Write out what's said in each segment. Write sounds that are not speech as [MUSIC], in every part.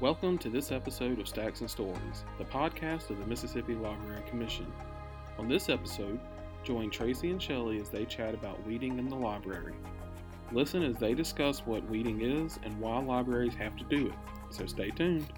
Welcome to this episode of Stacks and Stories, the podcast of the Mississippi Library Commission. On this episode, join Tracy and Shelley as they chat about weeding in the library. Listen as they discuss what weeding is and why libraries have to do it. So stay tuned.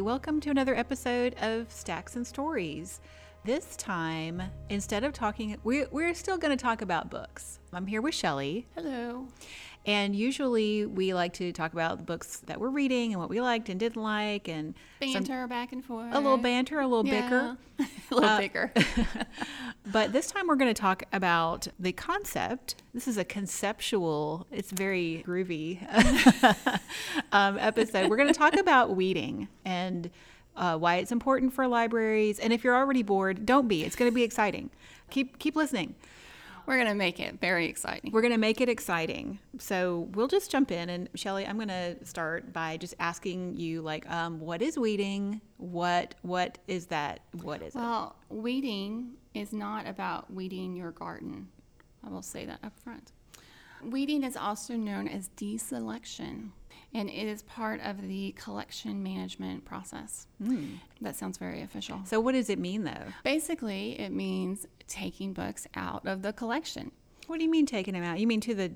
Welcome to another episode of Stacks and Stories. This time, instead of talking, we're, we're still going to talk about books. I'm here with Shelley. Hello. And usually we like to talk about the books that we're reading and what we liked and didn't like and some- Banter back and forth. a little banter, a little bicker. [LAUGHS] A little Uh, bigger. [LAUGHS] But this time we're going to talk about the concept. This is a conceptual, it's very groovy [LAUGHS] um, episode. We're going to talk about weeding and uh, why it's important for libraries. And if you're already bored, don't be. It's going to be exciting. Keep keep listening. We're gonna make it very exciting. We're going to make it exciting. So we'll just jump in. And Shelley, I'm going to start by just asking you, like, um, what is weeding? What what is that? What is it? Well, weeding is not about weeding your garden. I will say that up front. Weeding is also known as deselection, and it is part of the collection management process. Hmm. That sounds very official. So what does it mean, though? Basically, it means taking books out of the collection. What do you mean taking them out? You mean to the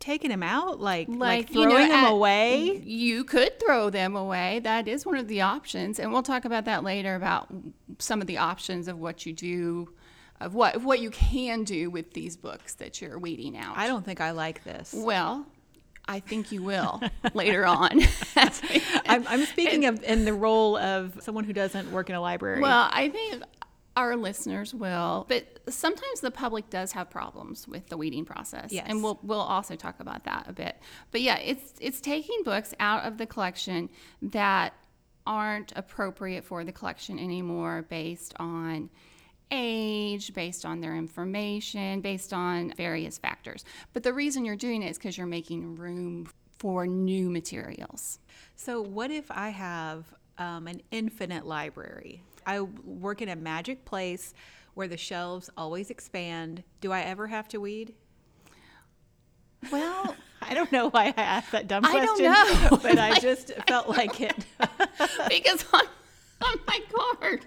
taking them out, like like, like throwing you know, them at- away? You could throw them away. That is one of the options, and we'll talk about that later about some of the options of what you do, of what of what you can do with these books that you're weeding out. I don't think I like this. Well, I think you will [LAUGHS] later on. [LAUGHS] I'm, I'm speaking of in the role of someone who doesn't work in a library. well, I think our listeners will, but sometimes the public does have problems with the weeding process. Yes. And we'll we'll also talk about that a bit. But yeah, it's it's taking books out of the collection that aren't appropriate for the collection anymore based on age, based on their information, based on various factors. But the reason you're doing it is because you're making room for new materials. so what if I have um, an infinite library? I work in a magic place where the shelves always expand. Do I ever have to weed? Well, [LAUGHS] I don't know why I asked that dumb I don't question, know. but I [LAUGHS] just felt like it. [LAUGHS] because on, on my card,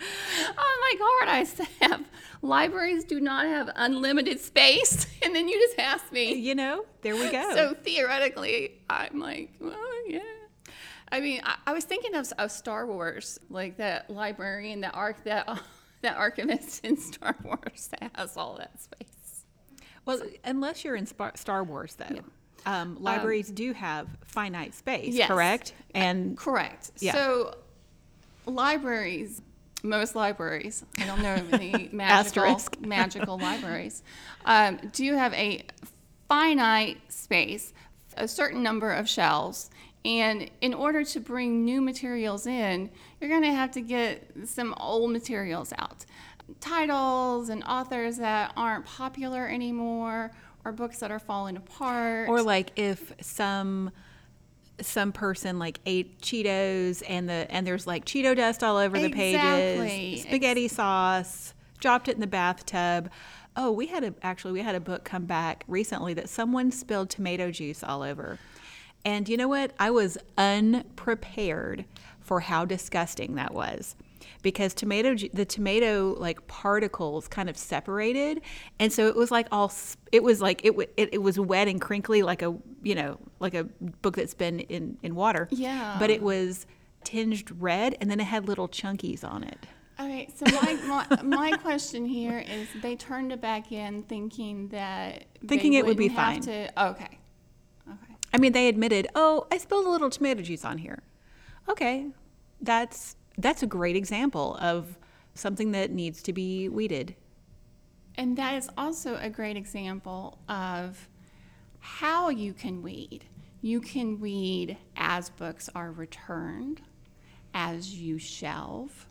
on my God, I [LAUGHS] have libraries do not have unlimited space, [LAUGHS] and then you just ask me. you know, there we go. So theoretically, I'm like, well, yeah. I mean, I, I was thinking of, of Star Wars, like that librarian, that arc, that [LAUGHS] that archivist in Star Wars that has all that space. Well, unless you're in Star Wars, though, um, libraries do have finite space, yes. correct? And Correct. Yeah. So libraries, most libraries, I don't know [LAUGHS] the magical magical libraries, um, do have a finite space, a certain number of shelves. And in order to bring new materials in, you're going to have to get some old materials out. Titles and authors that aren't popular anymore, or books that are falling apart. or like if some some person like ate Cheetos and the and there's like Cheeto dust all over the Exactly. pages, spaghetti sauce, dropped it in the bathtub. Oh, we had a actually we had a book come back recently that someone spilled tomato juice all over. And you know what? I was unprepared for how disgusting that was. Because tomato the tomato like particles kind of separated and so it was like all it was like it, it it was wet and crinkly like a you know like a book that's been in in water. Yeah. But it was tinged red and then it had little chunkies on it. Okay, so my, my, my question here is they turned it back in thinking that Thinking it would be fine. To, okay, okay, I mean, they admitted, "Oh, I spilled a little tomato juice on here." Okay, that's that's a great example of something that needs to be weeded. and that is also a great example of how you can weed. You can weed as books are returned, as you shelve,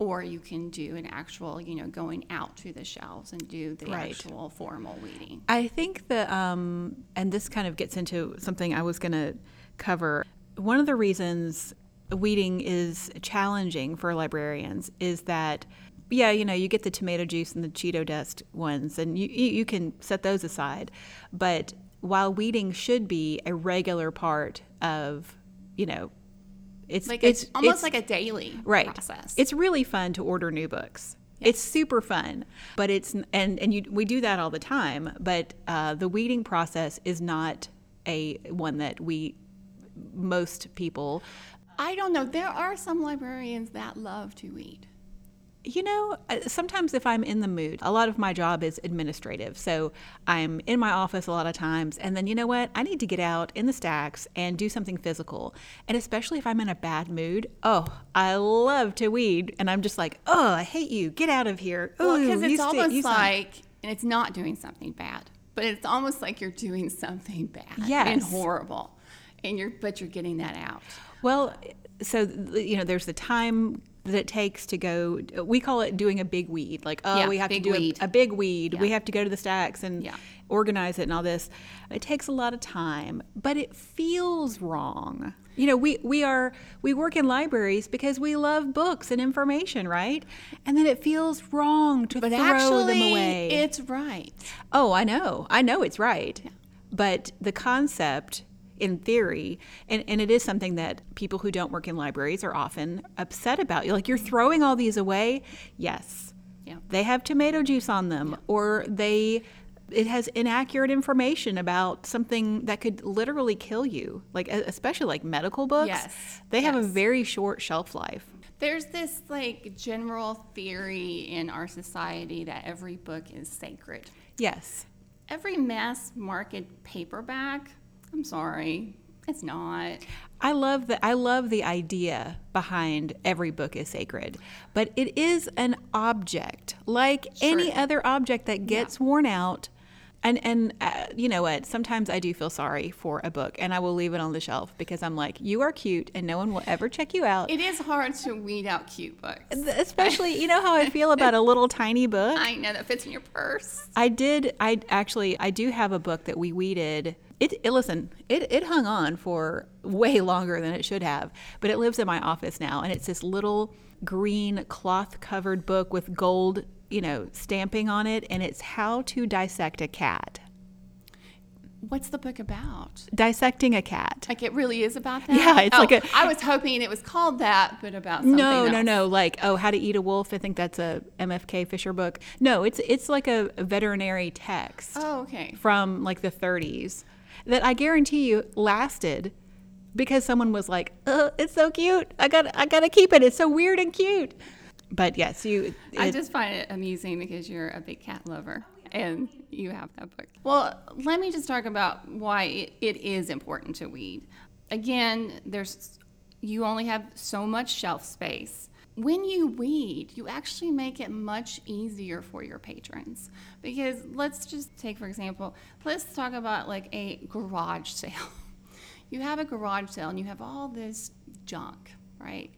or you can do an actual, you know, going out to the shelves and do the Right. actual formal weeding. I think that, um, and this kind of gets into something I was going to cover. One of the reasons weeding is challenging for librarians is that yeah, you know, you get the tomato juice and the Cheeto dust ones, and you you can set those aside. But while weeding should be a regular part of, you know, it's Like it's it's almost it's- like a daily right. process. It's really fun to order new books. It's super fun, but it's and and you we do that all the time. But uh, the weeding process is not a one that we most people I don't know. There are some librarians that love to read. You know, uh, sometimes if I'm in the mood, a lot of my job is administrative. So I'm in my office a lot of times. And then, you know what? I need to get out in the stacks and do something physical. And especially if I'm in a bad mood, oh, I love to weed. And I'm just like, oh, I hate you. Get out of here. Well, because it's almost you stink." like, and it's not doing something bad, but it's almost like you're doing something bad and horrible, and you're but you're getting that out. Well, so you know, there's the time that it takes to go. We call it doing a big weed. Like, oh, Yeah, we have to do a, a big weed. We have to go to the stacks and Yeah. organize it and all this. It takes a lot of time, but it feels wrong. You know, we we are we work in libraries because we love books and information, right? And then it feels wrong to But throw actually, them away. it's right. Oh, I know. I know it's right. But the concept in theory, and, and it is something that people who don't work in libraries are often upset about. You're like, you're throwing all these away? Yes. Yeah. They have tomato juice on them, or they it has inaccurate information about something that could literally kill you, like especially like medical books. Yes, They have a very short shelf life. There's this like general theory in our society that every book is sacred. Yes. Every mass market paperback, I'm sorry, it's not. I love the I love the idea behind every book is sacred, but it is an object like any other object that gets worn out. And and uh, you know what? Sometimes I do feel sorry for a book, and I will leave it on the shelf because I'm like, you are cute, and no one will ever check you out. It is hard to weed out cute books. Especially, you know how I feel about a little tiny book. [LAUGHS] I know that fits in your purse. I did. I actually, I do have a book that we weeded. It, it listen, it, it hung on for way longer than it should have, but it lives in my office now, and it's this little green cloth covered book with gold, you know, stamping on it, and it's how to dissect a cat. What's the book about? Dissecting a cat. Like it really is about that? Yeah, it's Oh, like a- I was hoping it was called that, but about something No, no, else. no. Like, oh, how to eat a wolf. I think that's a MFK Fisher book. No, it's it's like a, a veterinary text. Oh, okay. from like the 30s that I guarantee you lasted because someone was like, uh, "It's so cute. I got I got to keep it. It's so weird and cute." But yes, you I just find it amusing because you're a big cat lover and you have that book. Well, let me just talk about why it, it is important to weed. Again, there's you only have so much shelf space. When you weed, you actually make it much easier for your patrons. Because let's just take, for example, let's talk about like a garage [LAUGHS] sale. You have a garage sale and you have all this junk, right?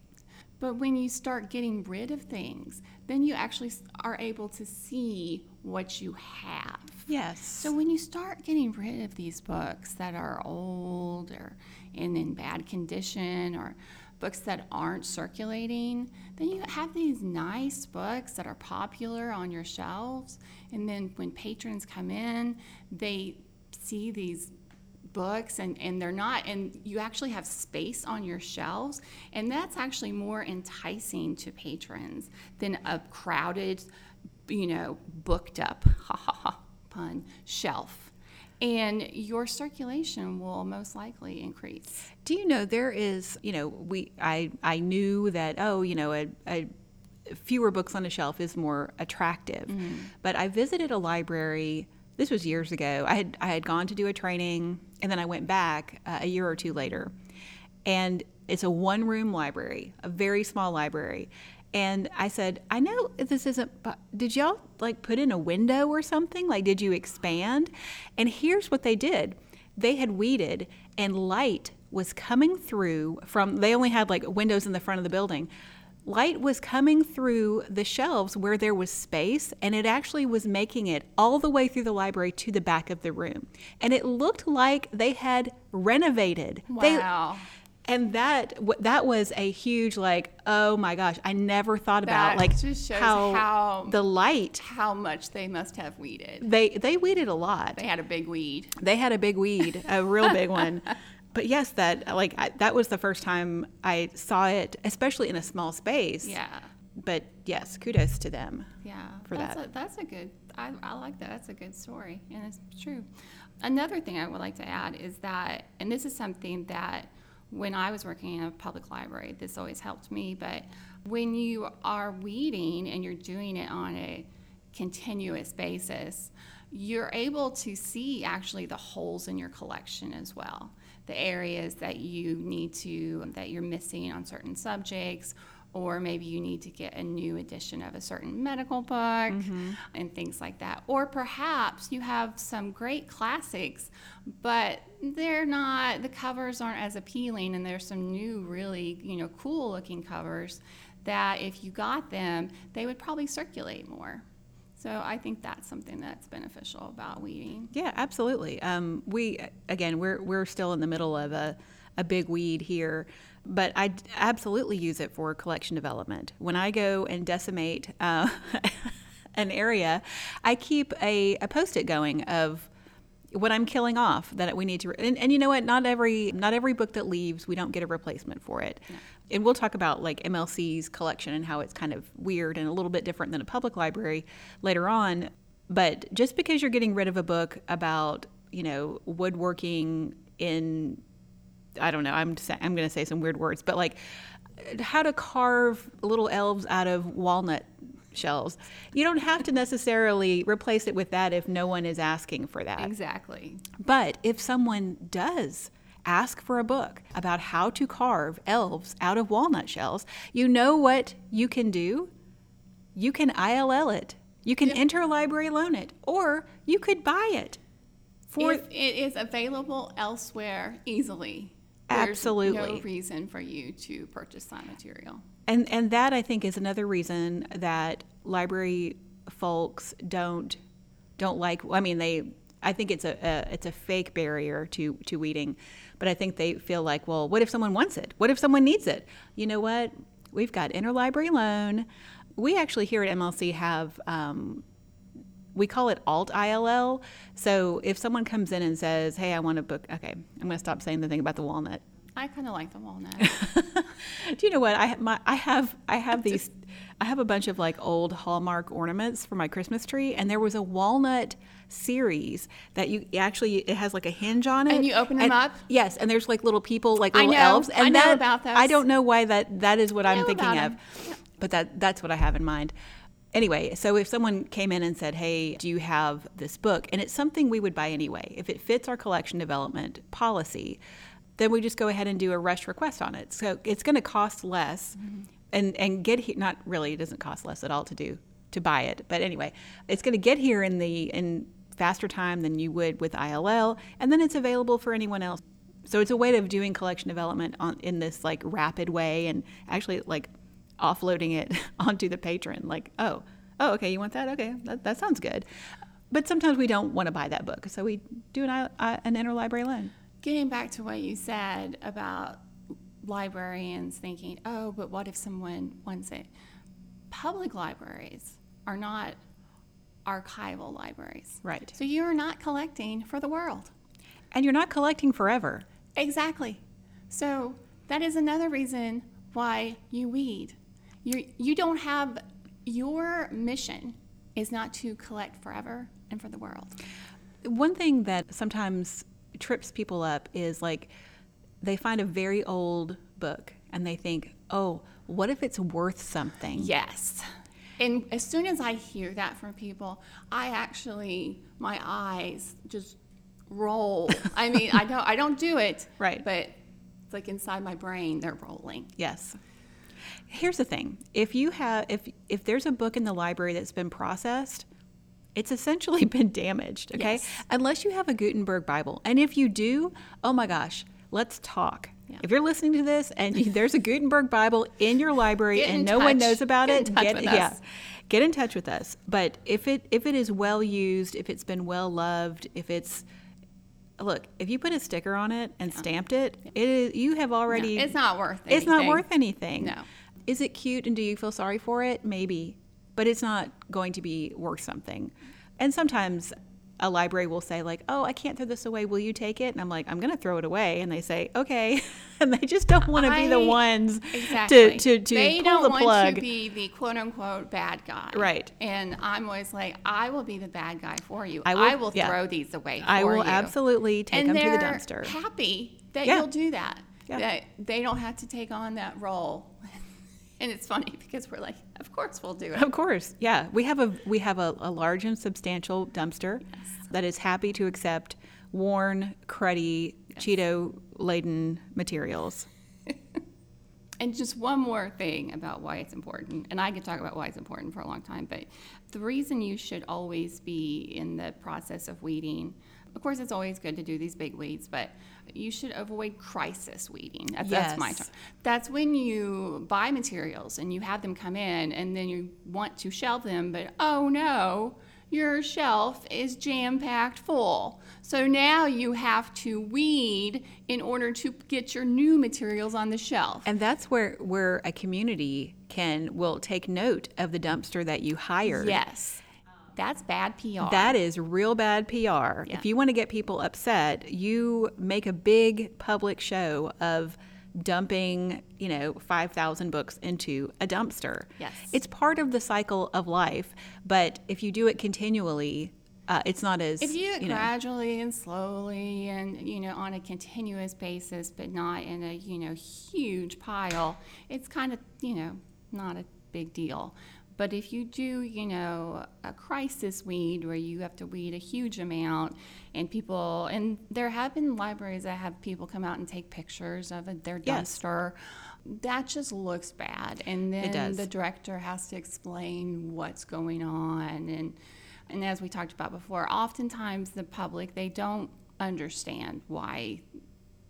But when you start getting rid of things, then you actually are able to see what you have. yes. So when you start getting rid of these books that are old or in, in bad condition or books that aren't circulating, then you have these nice books that are popular on your shelves. And then when patrons come in, they see these books and, and they're not and you actually have space on your shelves and that's actually more enticing to patrons than a crowded you know booked up ha ha ha pun shelf and your circulation will most likely increase Do you know there is, you know, we I I knew that oh, you know, a, a fewer books on a shelf is more attractive. But I visited a library this was years ago. I had I had gone to do a training and then I went back uh, a year or two later. And it's a one-room library, a very small library. And I said, I know this isn't, did y'all like put in a window or something? Like, did you expand? And here's what they did they had weeded, and light was coming through from, they only had like windows in the front of the building. Light was coming through the shelves where there was space, and it actually was making it all the way through the library to the back of the room. And it looked like they had renovated. They- wow and that that was a huge like oh my gosh i never thought about That like just shows how, how- the light How much they must have weeded. they they weeded a lot They had a big weed. they had a big weed a real big one [LAUGHS] but yes that like I, that was the first time i saw it especially in a small space Yeah. but yes kudos to them Yeah, for that's that. A, that's a good. I, I like that. That's a good story, and it's true. Another thing I would like to add is that, and this is something that when I was working in a public library, this always helped me. But when you are weeding and you're doing it on a continuous basis, you're able to see actually the holes in your collection as well, the areas that you need to that you're missing on certain subjects or maybe you need to get a new edition of a certain medical book and things like that. Or perhaps you have some great classics, but they're not, the covers aren't as appealing, and there's some new, really, you know, cool looking covers that if you got them, they would probably circulate more. So I think that's something that's beneficial about weeding. Yeah, absolutely. Um, we again, we're we're still in the middle of a, a big weed here, but I absolutely use it for collection development. When I go and decimate uh, [LAUGHS] an area, I keep a, a post-it going of what I'm killing off that we need to. And, and you know what? Not every not every book that leaves, we don't get a replacement for it. And we'll talk about like MLC's collection and how it's kind of weird and a little bit different than a public library later on. But just because you're getting rid of a book about you know woodworking in I don't know. I'm sa- I'm going to say some weird words, but like how to carve little elves out of walnut shells. You don't have to necessarily [LAUGHS] replace it with that if no one is asking for that. Exactly. But if someone does ask for a book about how to carve elves out of walnut shells, you know what you can do? You can ILL it. You can interlibrary loan it, or you could buy it. For if it is available elsewhere easily, there's Absolutely. no reason for you to purchase that material. and and that I think is another reason that library folks don't don't like. I mean, they. I think it's a, a it's a fake barrier to to weeding, but I think they feel like, well, what if someone wants it? What if someone needs it? You know what? We've got interlibrary loan. We actually here at MLC have. Um, we call it alt ILL. So if someone comes in and says, "Hey, I want to book," okay, I'm going to stop saying the thing about the walnut. I kind of like the walnut. [LAUGHS] Do you know what I my I have I have these I have a bunch of like old Hallmark ornaments for my Christmas tree, and there was a walnut series that you actually it has like a hinge on it, And you open them up? Yes, and there's like little people, like I little know. elves, I and know that, about those. I don't know why that that is what I'm thinking of, 'em. but that that's what I have in mind. Anyway, so if someone came in and said, "Hey, do you have this book?" and it's something we would buy anyway, if it fits our collection development policy, then we just go ahead and do a rush request on it. So it's going to cost less, mm-hmm. and and get here. Not really, it doesn't cost less at all to do to buy it. But anyway, it's going to get here in the in faster time than you would with ILL, and then it's available for anyone else. So it's a way of doing collection development on in this like rapid way, and actually like offloading it [LAUGHS] onto the patron. Like, oh, oh, okay, you want that? Okay, that, that sounds good. But sometimes we don't want to buy that book, so we do an, I- I- an interlibrary loan. Getting back to what you said about librarians thinking, oh, but what if someone wants it? Public libraries are not archival libraries. Right. So you're not collecting for the world. And you're not collecting forever. Exactly. So that is another reason why you weed. You you don't have your mission is not to collect forever and for the world. One thing that sometimes trips people up is like they find a very old book and they think, oh, what if it's worth something? Yes. And as soon as I hear that from people, I actually my eyes just roll. I mean, I don't I don't do it. [LAUGHS] Right. But it's like inside my brain they're rolling. Yes. Here's the thing. If you have if if there's a book in the library that's been processed, it's essentially [LAUGHS] been damaged, okay? Yes. Unless you have a Gutenberg Bible. And if you do, oh my gosh, let's talk. Yeah. If you're listening to this and you- [LAUGHS] there's a Gutenberg Bible in your library in and no one knows about Get it, touch with yeah. us. Get in touch with us. But if it if it is well used, if it's been well loved, if it's look, if you put a sticker on it and stamped it, it is, you have already. No, it's not worth anything. It's not worth anything. No. Is it cute and do you feel sorry for it? Maybe, but it's not going to be worth something. And sometimes a library will say like, "Oh, I can't throw this away. Will you take it?" And I'm like, "I'm going to throw it away." And they say, "Okay," [LAUGHS] and they just don't want to be the ones Exactly. to to to they pull don't the want plug. to be the quote unquote bad guy. Right. And I'm always like, I will be the bad guy for you. I I will- will, yeah. throw these away for I will you. absolutely take and them to the they're dumpster. Happy that Yeah. you'll do that. Yeah. That they don't have to take on that role. And it's funny [LAUGHS] because we're like, of course we'll do it. Of course, yeah. We have a we have a, a large and substantial dumpster that is happy to accept worn, cruddy, Cheeto laden materials. [LAUGHS] And just one more thing about why it's important, and I could talk about why it's important for a long time, but the reason you should always be in the process of weeding, of course, it's always good to do these big weeds, but you should avoid crisis weeding. That's, that's my term. That's when you buy materials and you have them come in, and then you want to shelve them, but oh no, your shelf is jam packed full. So now you have to weed in order to get your new materials on the shelf. And that's where where a community can will take note of the dumpster that you hired. Yes. That's bad PR. That is real bad PR. Yeah. If you want to get people upset, you make a big public show of dumping, you know, 5,000 books into a dumpster. Yes. It's part of the cycle of life, but if you do it continually, uh, it's not as if you do it know, gradually and slowly and you know on a continuous basis but not in a you know huge pile it's kind of you know not a big deal but if you do you know a crisis weed where you have to weed a huge amount and people and there have been libraries that have people come out and take pictures of their Yes. dumpster that just looks bad. And then the director has to explain what's going on. And and as we talked about before oftentimes the public they don't understand why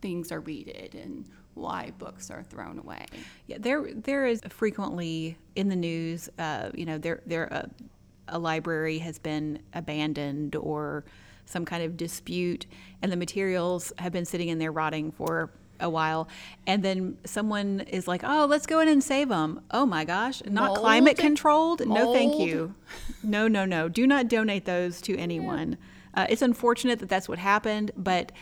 things are weeded and why books are thrown away Yeah, there there is frequently in the news. Uh, you know, there there a, a library has been abandoned or some kind of dispute, and the materials have been sitting in there rotting for a while, and then someone is like, "Oh, let's go in and save them." Oh my gosh, not Mold? climate controlled? No, thank you. No, no, no. Do not donate those to anyone. Uh, it's unfortunate that that's what happened, but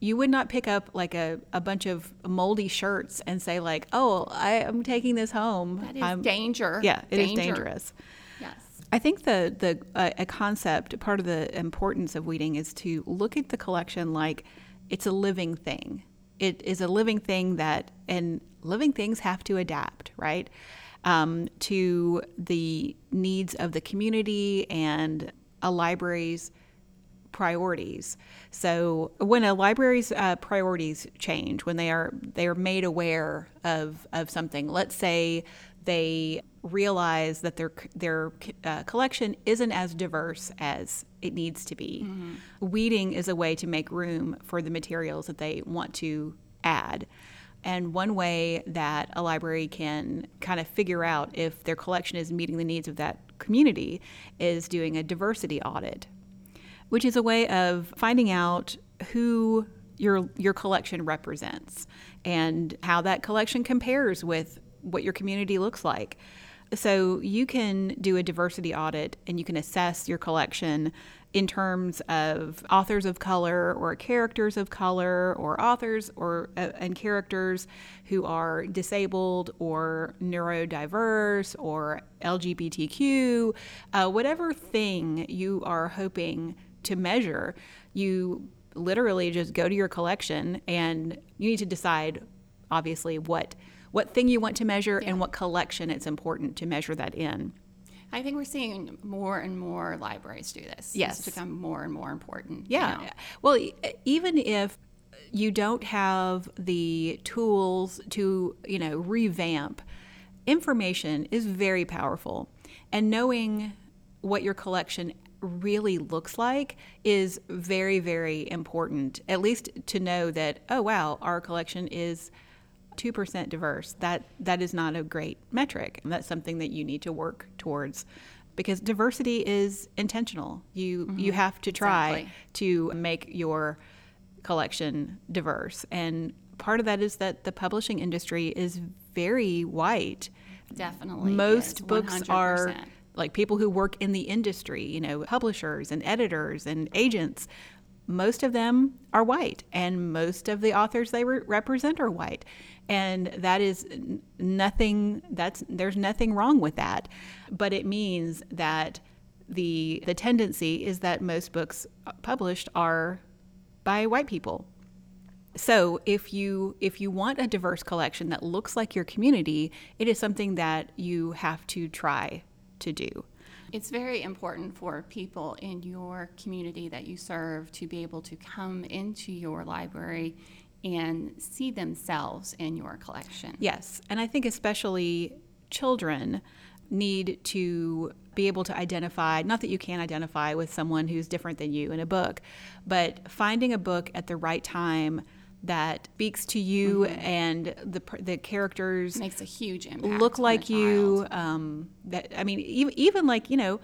you would not pick up like a, a bunch of moldy shirts and say like, "Oh, I am taking this home." that is I'm- danger Yeah, it is Danger. dangerous. yes I think the the uh, a concept part of the importance of weeding is to look at the collection like it's a living thing. It is a living thing that and living things have to adapt, right? Um, to the needs of the community and a library's priorities. So when a library's uh, priorities change, when they are they are made aware of of something, let's say they realize that their their uh, collection isn't as diverse as it needs to be. Weeding is a way to make room for the materials that they want to add. And one way that a library can kind of figure out if their collection is meeting the needs of that community is doing a diversity audit which is a way of finding out who your your collection represents and how that collection compares with what your community looks like. So you can do a diversity audit and you can assess your collection in terms of authors of color or characters of color or authors or uh, and characters who are disabled or neurodiverse or LGBTQ, uh, whatever thing you are hoping to measure, you literally just go to your collection and you need to decide, obviously, what what thing you want to measure and what collection it's important to measure that in. i think we're seeing more and more libraries do this Yes. it's become more and more important Yeah. Well, e- even if you don't have the tools to, you know, revamp, information is very powerful. And knowing what your collection really looks like is very, very important. At least to know that, oh wow, our collection is 2% diverse. That that is not a great metric. And that's something that you need to work towards because diversity is intentional. You you have to try Exactly. to make your collection diverse. And part of that is that the publishing industry is very white. Definitely. Most books are 100%. Like people who work in the industry, you know, publishers and editors and agents. Most of them are white, and most of the authors they re- represent are white, and that is nothing. That's there's nothing wrong with that, but it means that the the tendency is that most books uh, published are by white people. So if you if you want a diverse collection that looks like your community, it is something that you have to try to do. It's very important for people in your community that you serve to be able to come into your library and see themselves in your collection. Yes, and I think especially children need to be able to identify, not that you can't identify with someone who's different than you in a book, but finding a book at the right time that speaks to you and the the characters makes a huge impact. look like you. Um, that I mean, even, even like you know,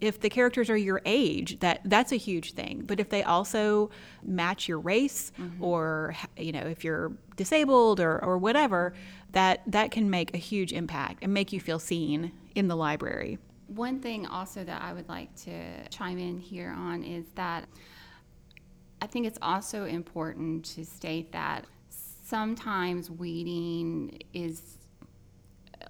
if the characters are your age, that that's a huge thing. But if they also match your race, Mm-hmm. or you know, if you're disabled or or whatever, that that can make a huge impact and make you feel seen in the library. One thing also that I would like to chime in here on is that I think it's also important to state that sometimes weeding is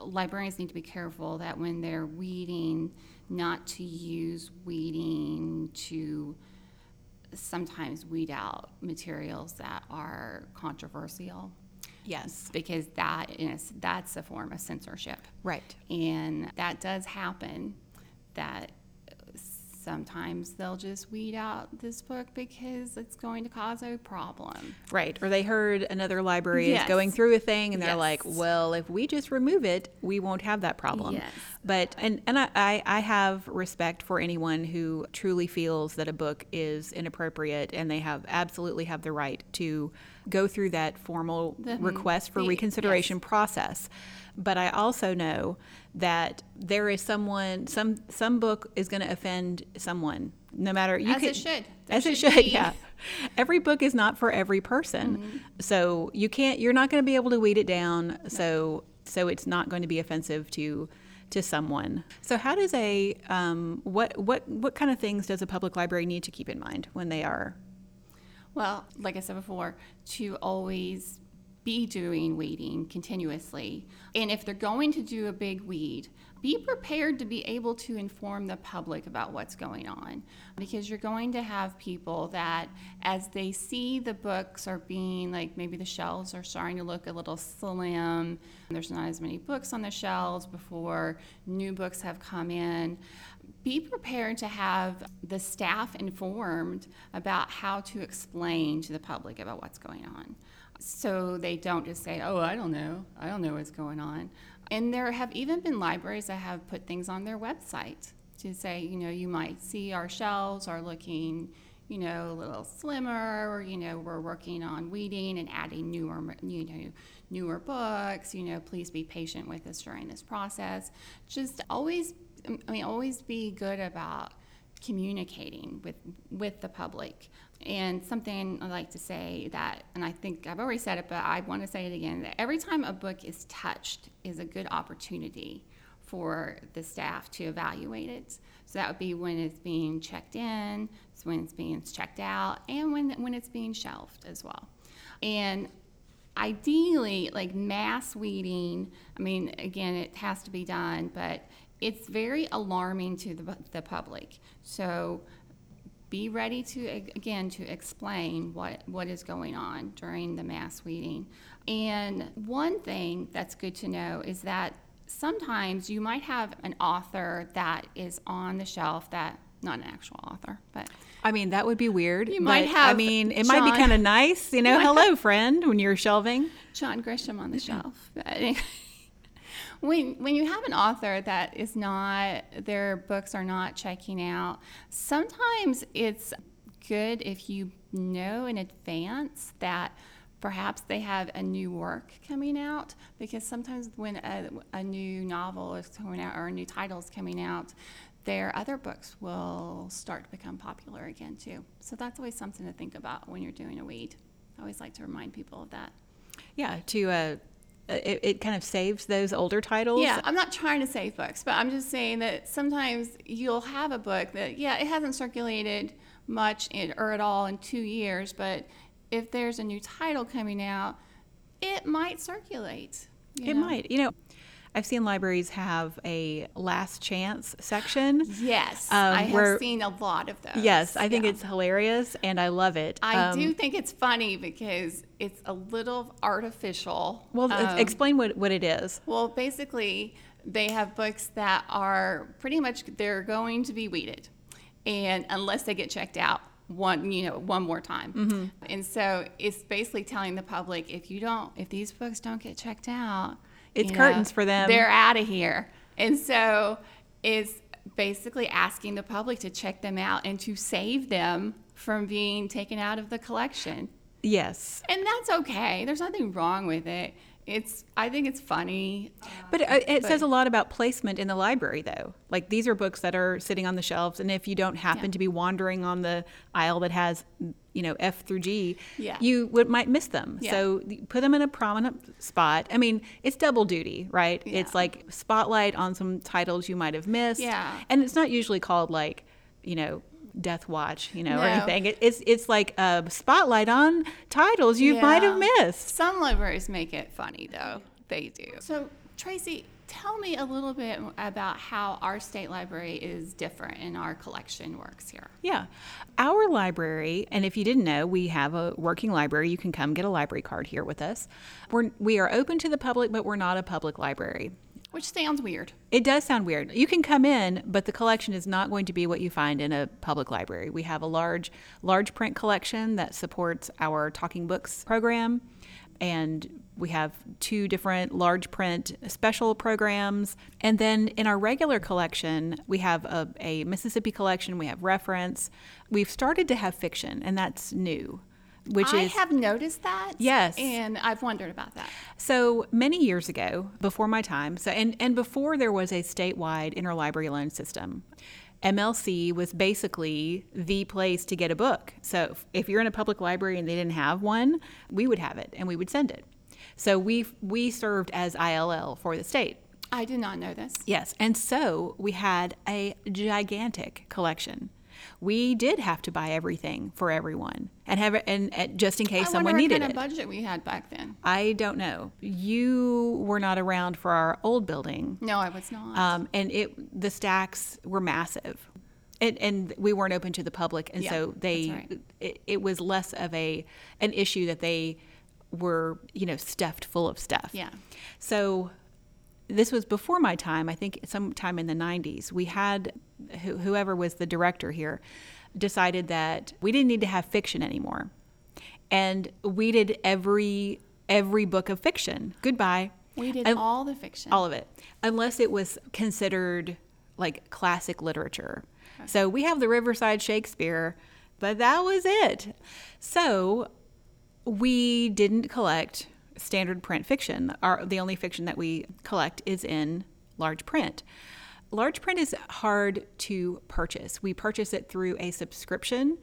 librarians need to be careful that when they're weeding, not to use weeding to sometimes weed out materials that are controversial Yes, because that is that's a form of censorship. right. And that does happen that sometimes they'll just weed out this book because it's going to cause a problem. Right. Or they heard another library Yes. is going through a thing and they're Yes. like, well, if we just remove it, we won't have that problem. Yes. But, and, and I, I, have respect for anyone who truly feels that a book is inappropriate and they have absolutely have the right to go through that formal The- request for the- reconsideration process. But I also know that there is someone, some, some book is going to offend someone, no matter you As it should. As it should should, yeah. Every book is not for every person, Mm-hmm. so you can't. You're not going to be able to weed it down. So so it's not going to be offensive to to someone. So how does a um, what what what kind of things does a public library need to keep in mind when they are Well, like I said before, to always be doing weeding continuously. And if they're going to do a big weed, be prepared to be able to inform the public about what's going on. Because you're going to have people that, as they see the books are being, like maybe the shelves are starting to look a little slim, there's not as many books on the shelves before new books have come in be prepared to have the staff informed about how to explain to the public about what's going on. So they don't just say, oh, I don't know. I don't know what's going on. And there have even been libraries that have put things on their website to say, you know, you might see our shelves are looking, you know, a little slimmer, or, you know, we're working on weeding and adding newer, you know, newer books. You know, please be patient with us during this process. Just always I mean, always be good about communicating with with the public. And something I like to say that, and I think I've already said it, but I want to say it again: that every time a book is touched is a good opportunity for the staff to evaluate it. So that would be when it's being checked in, it's when it's being checked out, and when when it's being shelved as well. And ideally, like mass weeding, I mean, again, it has to be done, but it's very alarming to the, the public. So be ready to, again, to explain what, what is going on during the mass weeding. And one thing that's good to know is that sometimes you might have an author that is on the shelf that, not an actual author, but I mean, that would be weird. You might have. I mean, it might be kind of nice, you know. [LAUGHS] Hello, friend, when you're shelving. John Grisham on the [LAUGHS] shelf. When when you have an author that is not their books are not checking out, sometimes it's good if you know in advance that perhaps they have a new work coming out because sometimes when a, a new novel is coming out or a new title is coming out their other books will start to become popular again too. So that's always something to think about when you're doing a weed. I always like to remind people of that. Yeah, to uh, it, it kind of saves those older titles. Yeah, I'm not trying to save books, but I'm just saying that sometimes you'll have a book that, yeah, it hasn't circulated much in, or at all in two years, but if there's a new title coming out, it might circulate. It know? might. You know, I've seen libraries have a last chance section. Yes, Um, I have where- seen a lot of those. Yes, I think Yeah. it's hilarious and I love it. I Um, do think it's funny because it's a little artificial. Well, Um, explain what, what it is. Well, basically, they have books that are pretty much they're going to be weeded, and unless they get checked out one, you know, one more time, Mm-hmm. and so it's basically telling the public if you don't, if these books don't get checked out, It's you curtains for them. They're out of here, and so it's basically asking the public to check them out and to save them from being taken out of the collection. Yes. And that's okay. There's nothing wrong with it. It's I think it's funny. But it, it says a lot about placement in the library, though. Like these are books that are sitting on the shelves, and if you don't happen Yeah. to be wandering on the aisle that has, you know, F through G, Yeah. you would, might miss them. Yeah. So put them in a prominent spot. I mean, it's double duty, right? It's like spotlight on some titles you might have missed. Yeah. And it's not usually called like, you know. Death Watch, you know, or anything. It, it's it's like a spotlight on titles you might have missed. Some libraries make it funny though. They do. So Tracy, tell me a little bit about how our state library is different and our collection works here. Yeah. Our library, and if you didn't know, we have a working library. You can come get a library card here with us. We're, we are open to the public, but we're not a public library. Which sounds weird. It does sound weird. You can come in, but the collection is not going to be what you find in a public library. We have a large, large print collection that supports our Talking Books program, and we have two different large print special programs. And then in our regular collection, we have a, a Mississippi collection, we have reference. We've started to have fiction, and that's new. Which I is have noticed that. Yes. And I've wondered about that. so many years ago, before my time, so and, and before there was a statewide interlibrary loan system, MLC was basically the place to get a book. So if- if you're in a public library and they didn't have one, we would have it and we would send it. So we we served as ILL for the state. I did not know this. Yes, and so we had a gigantic collection. We did have to buy everything for everyone and have it, and, and just in case I someone needed what it. kind of budget we had back then. I don't know. You were not around for our old building, No, I was not. um, and it the stacks were massive, and, and we weren't open to the public, and Yeah, so they right. it, it was less of a an issue that they were you know stuffed full of stuff. Yeah. So this was before my time. I think sometime in the '90s. We had who, whoever was the director here decided that we didn't need to have fiction anymore, and we did every every book of fiction. Goodbye. we did And- all the fiction. all of it, unless it was considered like classic literature. So we have the Riverside Shakespeare, but that was it. So we didn't collect standard print fiction. Our, the only fiction that we collect is in large print. Large print is hard to purchase. We purchase it through a subscription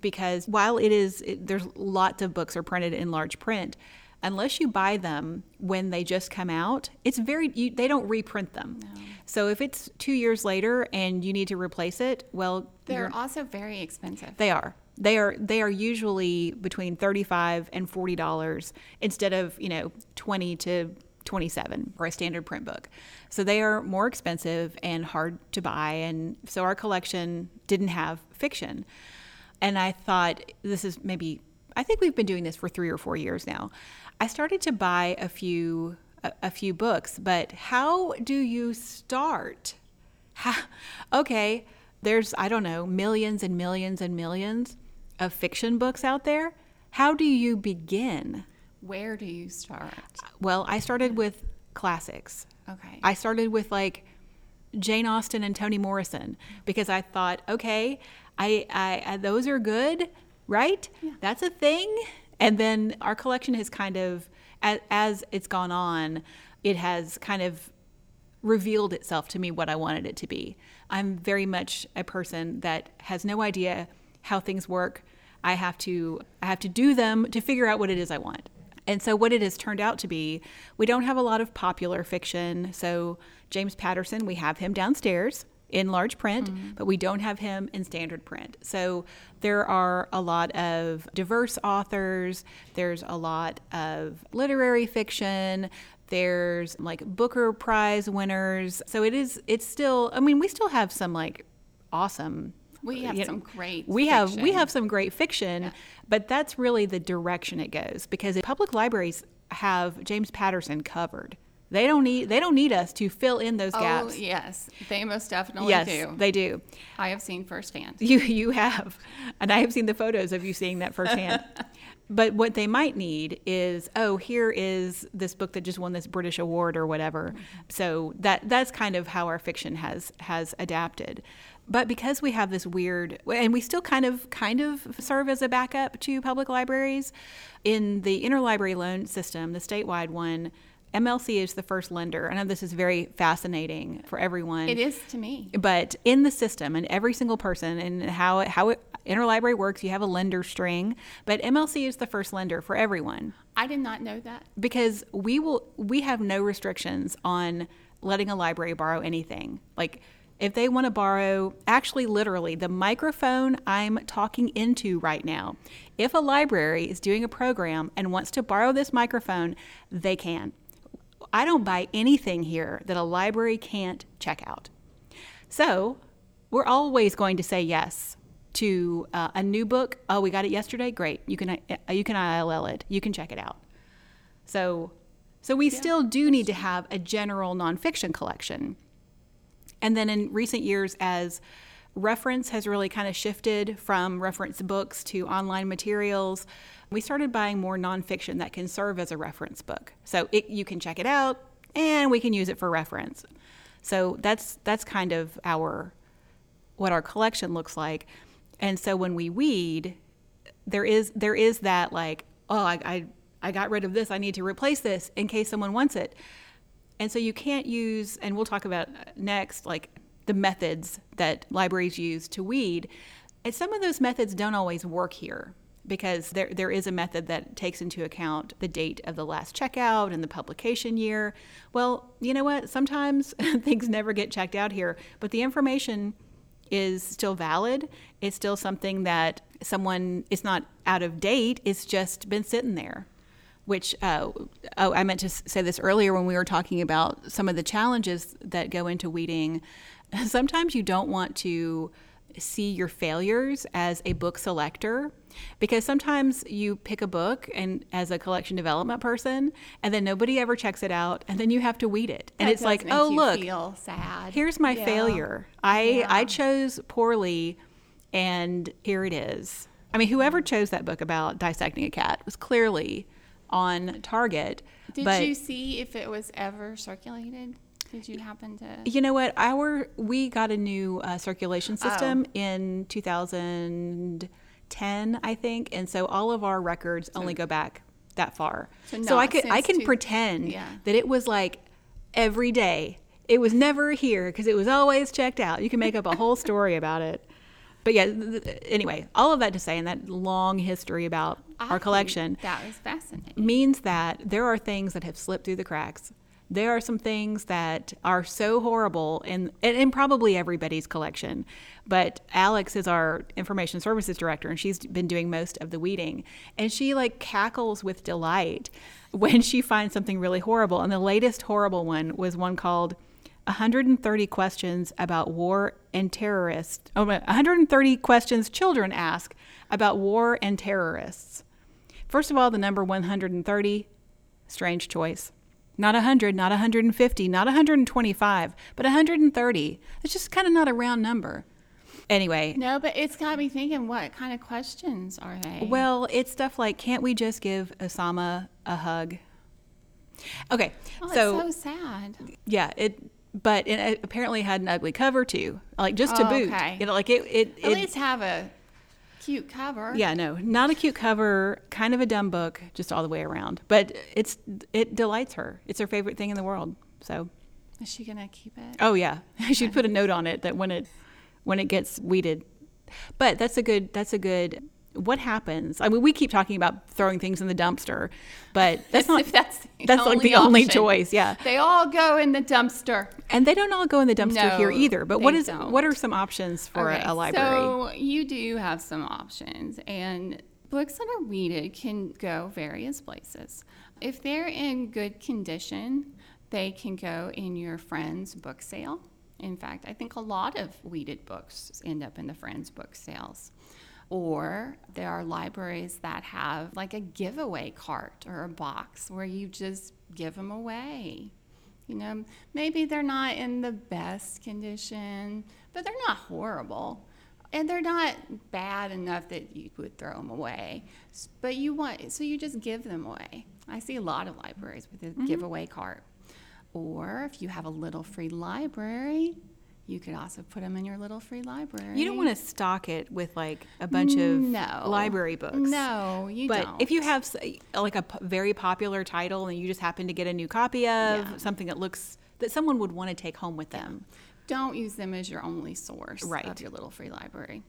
because while it is, it, there's lots of books are printed in large print. Unless you buy them when they just come out, it's very you, they don't reprint them. So if it's two years later and you need to replace it, well, They're also very expensive. they are. They are they are usually between thirty-five and forty dollars instead of you know twenty to twenty-seven for a standard print book. So they are more expensive and hard to buy. And so our collection didn't have fiction. And I thought this is maybe I think we've been doing this for three or four years now. I started to buy a few a, a few books, but how do you start? How, okay, there's I don't know millions and millions and millions of fiction books out there. How do you begin? Where do you start? Well, I started with classics. Okay. I started with like Jane Austen and Toni Morrison because I thought, okay, I, I, I those are good, right? Yeah. That's a thing. And then our collection has kind of, as, as it's gone on, it has kind of revealed itself to me what I wanted it to be. I'm very much a person that has no idea how things work. I have to I have to do them to figure out what it is I want. And so what it has turned out to be, we don't have a lot of popular fiction. So James Patterson, we have him downstairs in large print, mm-hmm. but we don't have him in standard print. So there are a lot of diverse authors, there's a lot of literary fiction, there's like Booker Prize winners. So it is it's still I mean we still have some like awesome we have some great we fiction. have we have some great fiction yeah. but that's really the direction it goes because public libraries have James Patterson covered they don't need they don't need us to fill in those oh, gaps. Oh yes, they most definitely yes, do. They do. I have seen firsthand. You you have, and I have seen the photos of you seeing that firsthand. [LAUGHS] but what they might need is oh here is this book that just won this British award or whatever. Mm-hmm. So that that's kind of how our fiction has has adapted. But because we have this weird, and we still kind of kind of serve as a backup to public libraries, in the interlibrary loan system, the statewide one MLC is the first lender. I know this is very fascinating for everyone. It is to me. But in the system, and every single person, and how it, how it, interlibrary works, you have a lender string. But MLC is the first lender for everyone. I did not know that because we will we have no restrictions on letting a library borrow anything. Like if they want to borrow, actually, literally, the microphone I'm talking into right now, if a library is doing a program and wants to borrow this microphone, they can. I don't buy anything here that a library can't check out. So we're always going to say yes to uh, a new book. Oh, we got it yesterday. Great. You can uh, you can ILL it. You can check it out. So so we yeah, still do need to have a general nonfiction collection. And then in recent years, as reference has really kind of shifted from reference books to online materials, we started buying more nonfiction that can serve as a reference book. So it, you can check it out and we can use it for reference. So that's that's kind of our what our collection looks like. And so when we weed, there is there is that like, oh, I, I, I got rid of this. I need to replace this in case someone wants it. And so you can't use, and we'll talk about next, like the methods that libraries use to weed. And some of those methods don't always work here because there, there is a method that takes into account the date of the last checkout and the publication year. Well, you know what? Sometimes [LAUGHS] things never get checked out here, but the information is still valid. It's still something that someone, it's not out of date, it's just been sitting there. Which, uh, oh, I meant to say this earlier when we were talking about some of the challenges that go into weeding. [LAUGHS] Sometimes you don't want to see your failures as a book selector because sometimes you pick a book and as a collection development person and then nobody ever checks it out and then you have to weed it and that it's like oh look here's my yeah. failure i yeah. i chose poorly and here it is i mean whoever chose that book about dissecting a cat was clearly on target did but, you see if it was ever circulated did you happen to? You know what? Our we got a new uh, circulation system oh. in 2010, I think, and so all of our records so, only go back that far. So, so I could I can two, pretend yeah. that it was like every day. It was never here because it was always checked out. You can make up a whole story about it. But yeah, th- th- anyway, all of that to say, and that long history about I our collection that was fascinating means that there are things that have slipped through the cracks there are some things that are so horrible in, in probably everybody's collection. But Alex is our information services director, and she's been doing most of the weeding. And she like cackles with delight when she finds something really horrible. And the latest horrible one was one called 130 questions about war and terrorists. Oh, 130 questions children ask about war and terrorists. First of all, the number 130, strange choice. Not 100, not 150, not 125, but 130. It's just kind of not a round number. Anyway. No, but it's got me thinking what kind of questions are they? Well, it's stuff like can't we just give Osama a hug? Okay. Oh, so so sad. Yeah, it but it apparently had an ugly cover too. Like just to oh, boot. Okay. You know, like it, it At it, least have a cute cover. Yeah, no, not a cute cover. Kind of a dumb book, just all the way around. But it's it delights her. It's her favorite thing in the world. So, Is she gonna keep it? Oh yeah, [LAUGHS] she'd put a note on it that when it when it gets weeded. But that's a good. That's a good. What happens? I mean, we keep talking about throwing things in the dumpster, but [LAUGHS] that's not. If that's that's like the only choice. Yeah, They all go in the dumpster. and they don't all go in the dumpster here either. But what is don't. what are some options for Okay, a, a library? So you do have some options, and books that are weeded can go various places. If they're in good condition, they can go in your friend's book sale. In fact, I think a lot of weeded books end up in the friends' book sales. Or there are libraries that have like a giveaway cart or a box where you just give them away. You know, maybe they're not in the best condition, but they're not horrible. And they're not bad enough that you would throw them away. But you want, so you just give them away. I see a lot of libraries with a mm-hmm. giveaway cart. Or if you have a little free library, you could also put them in your little free library. You don't want to stock it with like a bunch of No. library books. No, you but don't. But if you have uh, like a very popular title and you just happen to get a new copy of Yeah. something that looks that someone would want to take home with them, don't use them as your only source Right. of your little free library.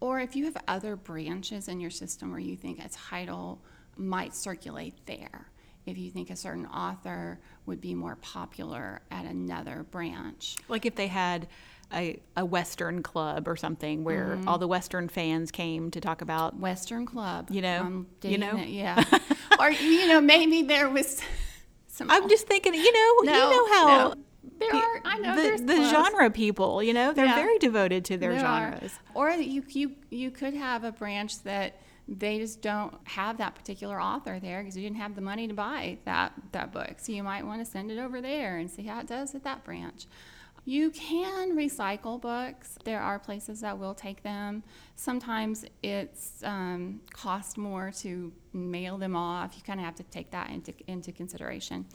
Or if you have other branches in your system where you think a title might circulate there, if you think a certain author would be more popular at another branch. like if they had a, a Western club or something where Mm-hmm. all the Western fans came to talk about. Western Club. You know, you know? it, yeah. [LAUGHS] or, you know, maybe there was [LAUGHS] some. I'm just thinking, you know, No, you know how no. There are, I know the, there's the genre people, you know, they're Yeah. very devoted to their There are. genres. Or you, you, you could have a branch that they just don't have that particular author there because you didn't have the money to buy that, that book. So you might want to send it over there and see how it does at that branch. You can recycle books. There are places that will take them. Sometimes it's um, cost more to mail them off. You kind of have to take that into, into consideration.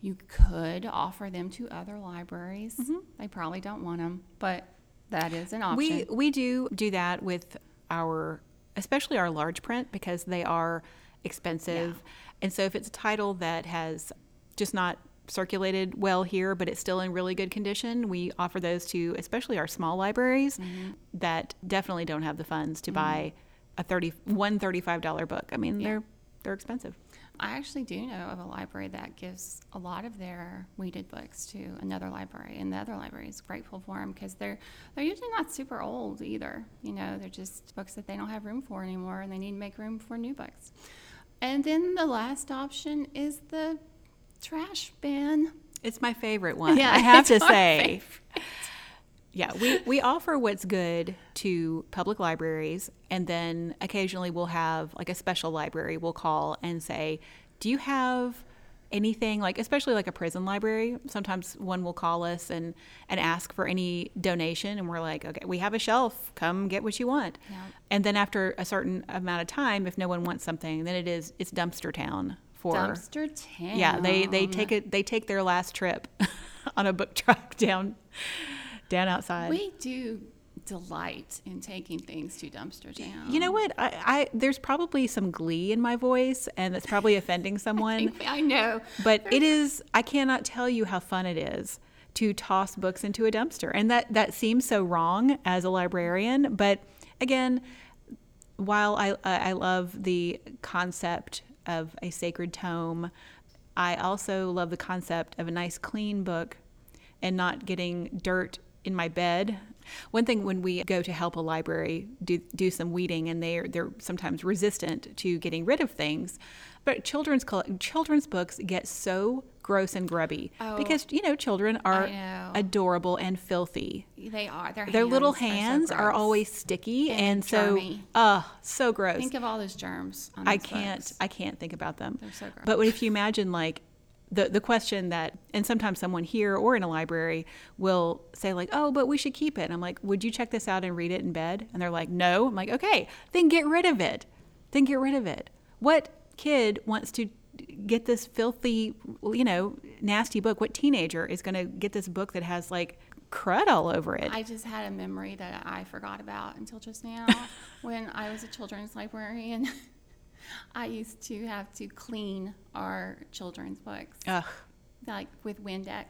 You could offer them to other libraries. Mm-hmm. They probably don't want them, but that is an option. We we do do that with our especially our large print because they are expensive. And so if it's a title that has just not circulated well here but it's still in really good condition, we offer those to especially our small libraries mm-hmm. that definitely don't have the funds to mm-hmm. buy a 30 one $35 book. I mean, they're they're expensive. I actually do know of a library that gives a lot of their weeded books to another library, and the other library is grateful for them because they're they're usually not super old either. You know, they're just books that they don't have room for anymore, and they need to make room for new books. And then the last option is the trash bin. It's my favorite one. [LAUGHS] Yeah, I have to say. Yeah, we, we offer what's good to public libraries, and then occasionally we'll have like a special library we'll call and say, Do you have anything like, especially like a prison library? Sometimes one will call us and, and ask for any donation, and we're like, Okay, we have a shelf, come get what you want. Yeah. And then after a certain amount of time, if no one wants something, then it is it's dumpster town for Dumpster town. yeah, they they take it. They take their last trip [LAUGHS] on a book truck down down outside. We do delight in taking things to dumpster town. you know what? I, I there's probably some glee in my voice, and that's probably [LAUGHS] offending someone. I know. but it is. I cannot tell you how fun it is to toss books into a dumpster, and that that seems so wrong as a librarian. But again, while I I love the concept of a sacred tome, I also love the concept of a nice clean book and not getting dirt in my bed. One thing when we go to help a library do, do some weeding and they're they're sometimes resistant to getting rid of things, but children's children's books get so gross and grubby Oh. because you know children are know. adorable and filthy. They are. Their, Their little hands hands so are always sticky And and, so uh so gross. Think of all those germs. On I can't books. I can't think about them. They're so gross. But if you imagine like the the question that and sometimes someone here or in a library will say like, "Oh, but we should keep it." And I'm like, "Would you check this out and read it in bed?" And they're like, "No." I'm like, "Okay, then get rid of it. Then get rid of it." What kid wants to get this filthy, you know, nasty book? What teenager is going to get this book that has like crud all over it? I just had a memory that I forgot about until just now. [LAUGHS] when I was a children's librarian, I used to have to clean our children's books, Ugh. like with Windex.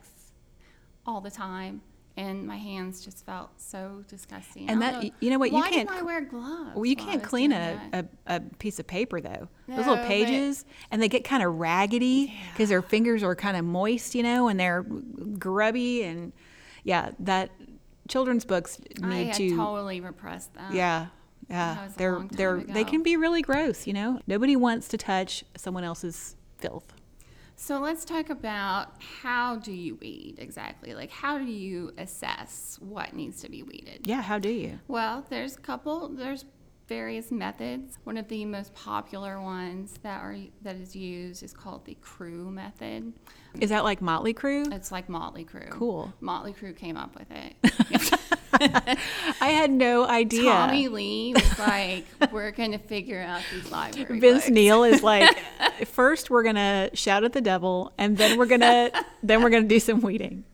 all the time. And my hands just felt so disgusting. And I don't that- you know what, you Why can't didn't I wear gloves? Well, you while I can't was clean doing a, that? a, a piece of paper though. Those No, little but- pages, and they get kind of raggedy because their fingers are kind of moist, you know, and they're grubby, and yeah, that children's books I need had to. totally repressed that. Yeah, yeah, That was a they're they're they can be really gross, you know. Nobody wants to touch someone else's filth. So let's talk about how do you weed exactly? Like how do you assess what needs to be weeded? Yeah, how do you? Well, there's a couple. There's various methods. One of the most popular ones that are that is used is called the crew method. Is that like Mötley Crüe? It's like Mötley Crüe. Cool. Mötley Crüe came up with it. [LAUGHS] [LAUGHS] I had no idea. Tommy Lee was like, "We're gonna figure out these libraries. Vince books." Neil is [LAUGHS] like, first we're gonna shout at the devil, and then we're gonna then we're gonna do some weeding.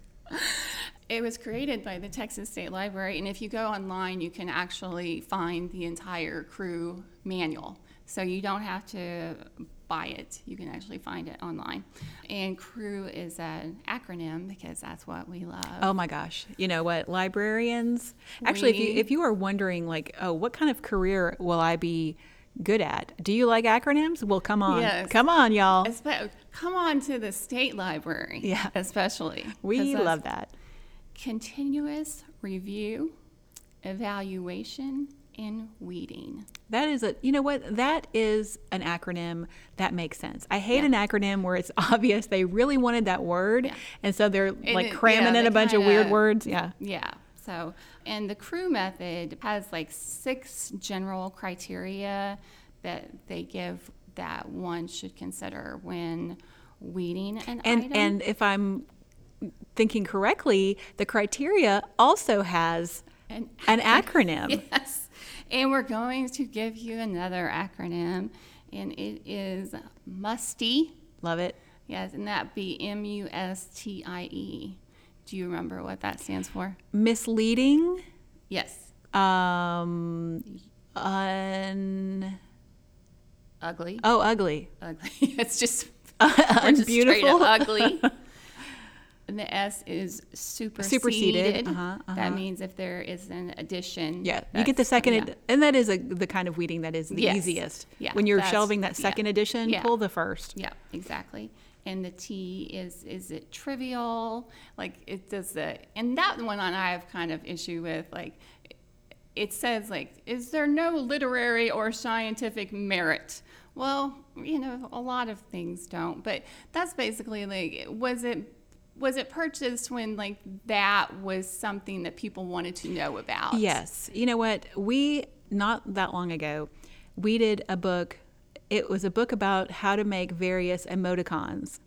It was created by the Texas State Library, and if you go online, you can actually find the entire crew manual. So you don't have to buy it, you can actually find it online. And crew is an acronym because that's what we love. Oh my gosh! You know what, librarians? Actually, if you if you are wondering, like, oh, what kind of career will I be good at? Do you like acronyms? Well, come on, Yes. come on, y'all. Espe- come on to the state library, Yeah. Especially. We love that. Continuous review, evaluation, and weeding. That is a, you know what? That is an acronym that makes sense. I hate Yeah. an acronym where it's [LAUGHS] obvious they really wanted that word, Yeah. and so they're like it- cramming yeah, in a bunch of weird words. Yeah. Yeah. So, and the crew method has like six general criteria that they give that one should consider when weeding an And item. and if I'm thinking correctly, the criteria also has And- an acronym. [LAUGHS] yes. And we're going to give you another acronym, and it is MUSTIE. Love it. Yes, and that be M U S T I E. Do you remember what that stands for? Misleading. Yes. Um. Un. Ugly. Oh, ugly. ugly. [LAUGHS] it's just, [LAUGHS] just Unbeautiful. ugly. [LAUGHS] And the S is superseded. Superseded, uh-huh, uh-huh. That means if there is an addition. Yeah, you get the second, yeah. ed- and that is a, the kind of weeding that is the Yes. easiest. Yeah, when you're shelving that yeah. second edition, Yeah. pull the first. Yeah, exactly. And the T is is it trivial? Like it does the and that one on I have kind of issue with like it says like is there no literary or scientific merit? Well, you know, a lot of things don't, but that's basically like was it was it purchased when like that was something that people wanted to know about? Yes. You know what? We, not that long ago, we did a book. It was a book about how to make various emoticons.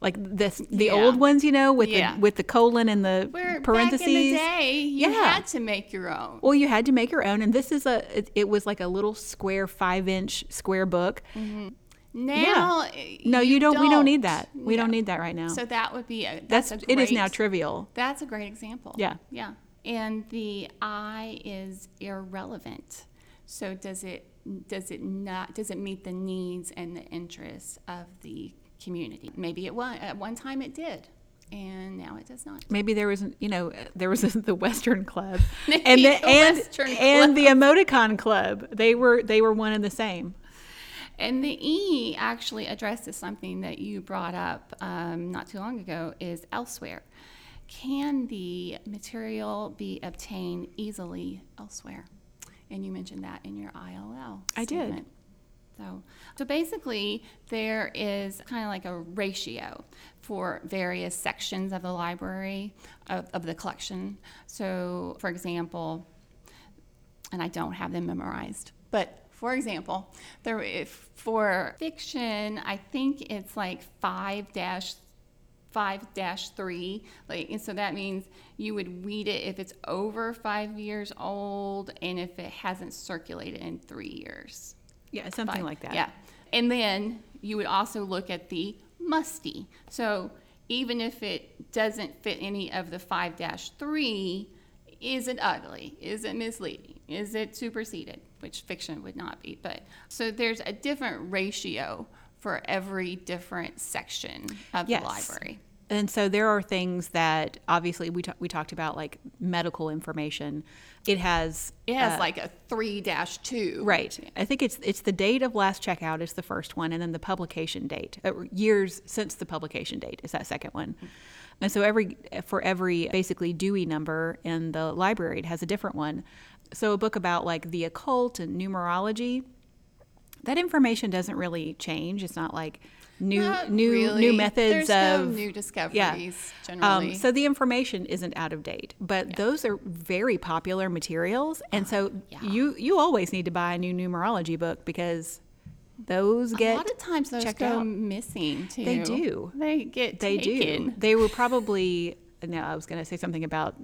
Like this, the Yeah. old ones, you know, with Yeah. the with the colon and the Where parentheses. back in the day, you Yeah. had to make your own. Well, you had to make your own, and this is a. It, it was like a little square, five inch square book. Mm-hmm. Now, eh, No, you, don't, We don't need that. We No. don't need that right now. So that would be a, That's, that's, a it is now trivial. That's a great example. Yeah. Yeah. And the I is irrelevant. So does it does it not does it meet the needs and the interests of the community? Maybe it was at one time it did, and now it does not. Maybe there was, you know, there was [LAUGHS] the Western Club [LAUGHS] and the, the and Western and the Emoticon Club. They were they were one and the same. And the E actually addresses something that you brought up um, not too long ago is elsewhere. Can the material be obtained easily elsewhere? And you mentioned that in your ILL. I did. So, so basically, there is kind of like a ratio for various sections of the library of, of the collection. So, for example, and I don't have them memorized. But for example, there if for fiction, I think it's like five dash five dash three. Like and so that means you would weed it if it's over five years old and if it hasn't circulated in three years. Yeah, something Five. like that. Yeah. And then you would also look at the MUSTIE. So even if it doesn't fit any of the 5 3, is it ugly? Is it misleading? Is it superseded? Which fiction would not be. But so there's a different ratio for every different section of Yes. the library. And so there are things that obviously we, ta- we talked about like medical information. It has It has uh, like a three dash two. Right. I think it's it's the date of last checkout is the first one, and then the publication date. Uh, years since the publication date is that second one. And so every for every basically Dewey number in the library, it has a different one. So a book about like the occult and numerology, that information doesn't really change. It's not like new Not new really. new methods There's of no new yeah. discoveries Um, generally. so the information isn't out of date, but those are very popular materials, and so Uh, yeah. you you always need to buy a new numerology book because those get a lot of times those checked go out. missing too. They do. They get They taken. do. They were probably no. I was going to say something about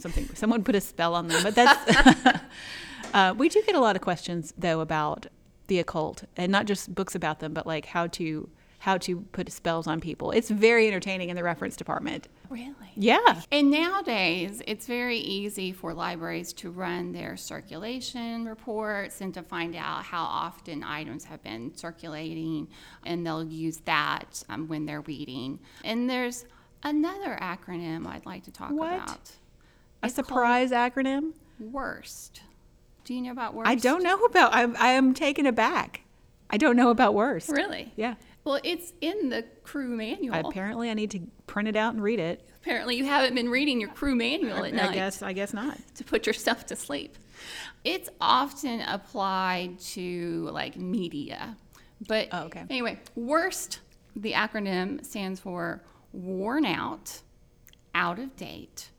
something. Someone put a spell on them, but that's. [LAUGHS] uh, we do get a lot of questions though about the occult, and not just books about them, but like how to how to put spells on people. It's very entertaining in the reference department. Really? Yeah. And nowadays, it's very easy for libraries to run their circulation reports and to find out how often items have been circulating, and they'll use that um, when they're reading. And there's another acronym I'd like to talk What? about. A It's surprise acronym? WORST. Do you know about WORST? I don't know about. I'm, I am taken aback. I don't know about worst. Really? Yeah. Well, it's in the crew manual. Apparently, I need to print it out and read it. Apparently, you haven't been reading your crew manual at night. I guess. I guess not. [LAUGHS] to put yourself to sleep. It's often applied to like media. But Oh, okay. anyway, worst, the acronym stands for worn out, out of date,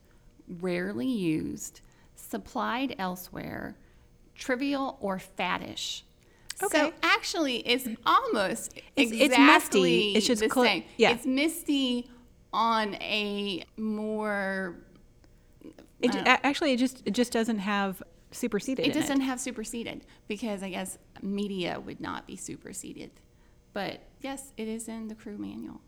rarely used, supplied elsewhere, trivial or faddish. Okay. So actually, it's almost It's- exactly it's MUSTIE. It's just the cl- same. yeah. It's misty on a more It uh, a- actually it just it just doesn't have superseded. It doesn't have superseded because I guess media would not be superseded. But yes, it is in the crew manual.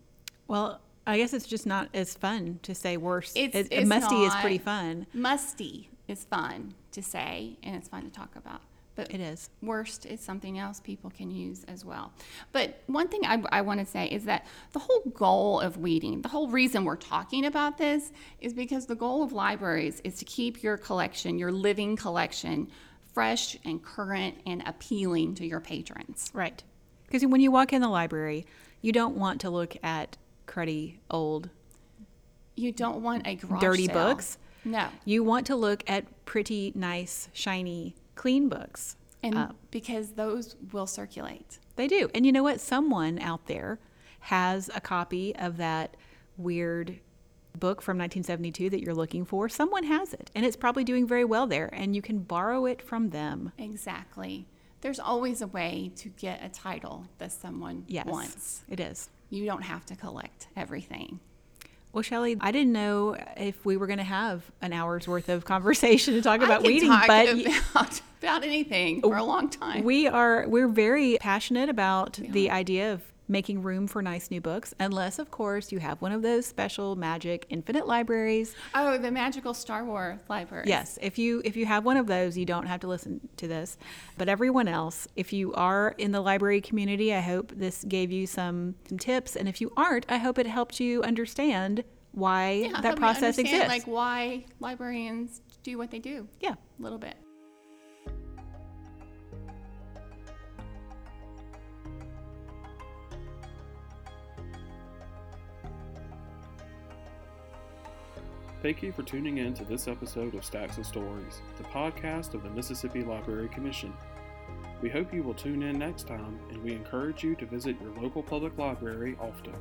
Well, I guess it's just not as fun to say worse. It's, It- it's MUSTIE is pretty fun. MUSTIE is fun to say and it's fun to talk about. But It is. worst is something else people can use as well. But one thing I, I want to say is that the whole goal of weeding, the whole reason we're talking about this is because the goal of libraries is to keep your collection, your living collection, fresh and current and appealing to your patrons. Right. Because when you walk in the library, you don't want to look at cruddy old You don't want a dirty sale. books. No. You want to look at pretty, nice, shiny, clean books. And because those will circulate. They do. And you know what? Someone out there has a copy of that weird book from 1972 that you're looking for. Someone has it, and it's probably doing very well there, and you can borrow it from them. Exactly. There's always a way to get a title that someone Yes, wants. it is. You don't have to collect everything. Well, Shelley, I didn't know if we were going to have an hour's worth of conversation to talk about weeding, talk but about, [LAUGHS] about anything for a long time. we are we're very passionate about the idea of making room for nice new books, unless, of course, you have one of those special magic infinite libraries oh, the magical Star Wars library. Yes, if you if you have one of those, you don't have to listen to this. But everyone else, if you are in the library community, I hope this gave you some, some tips. And if you aren't, I hope it helped you understand why Yeah, that process exists. Like why librarians do what they do. yeah. A little bit. Thank you for tuning in to this episode of Stacks and Stories, the podcast of the Mississippi Library Commission. We hope you will tune in next time, and we encourage you to visit your local public library often.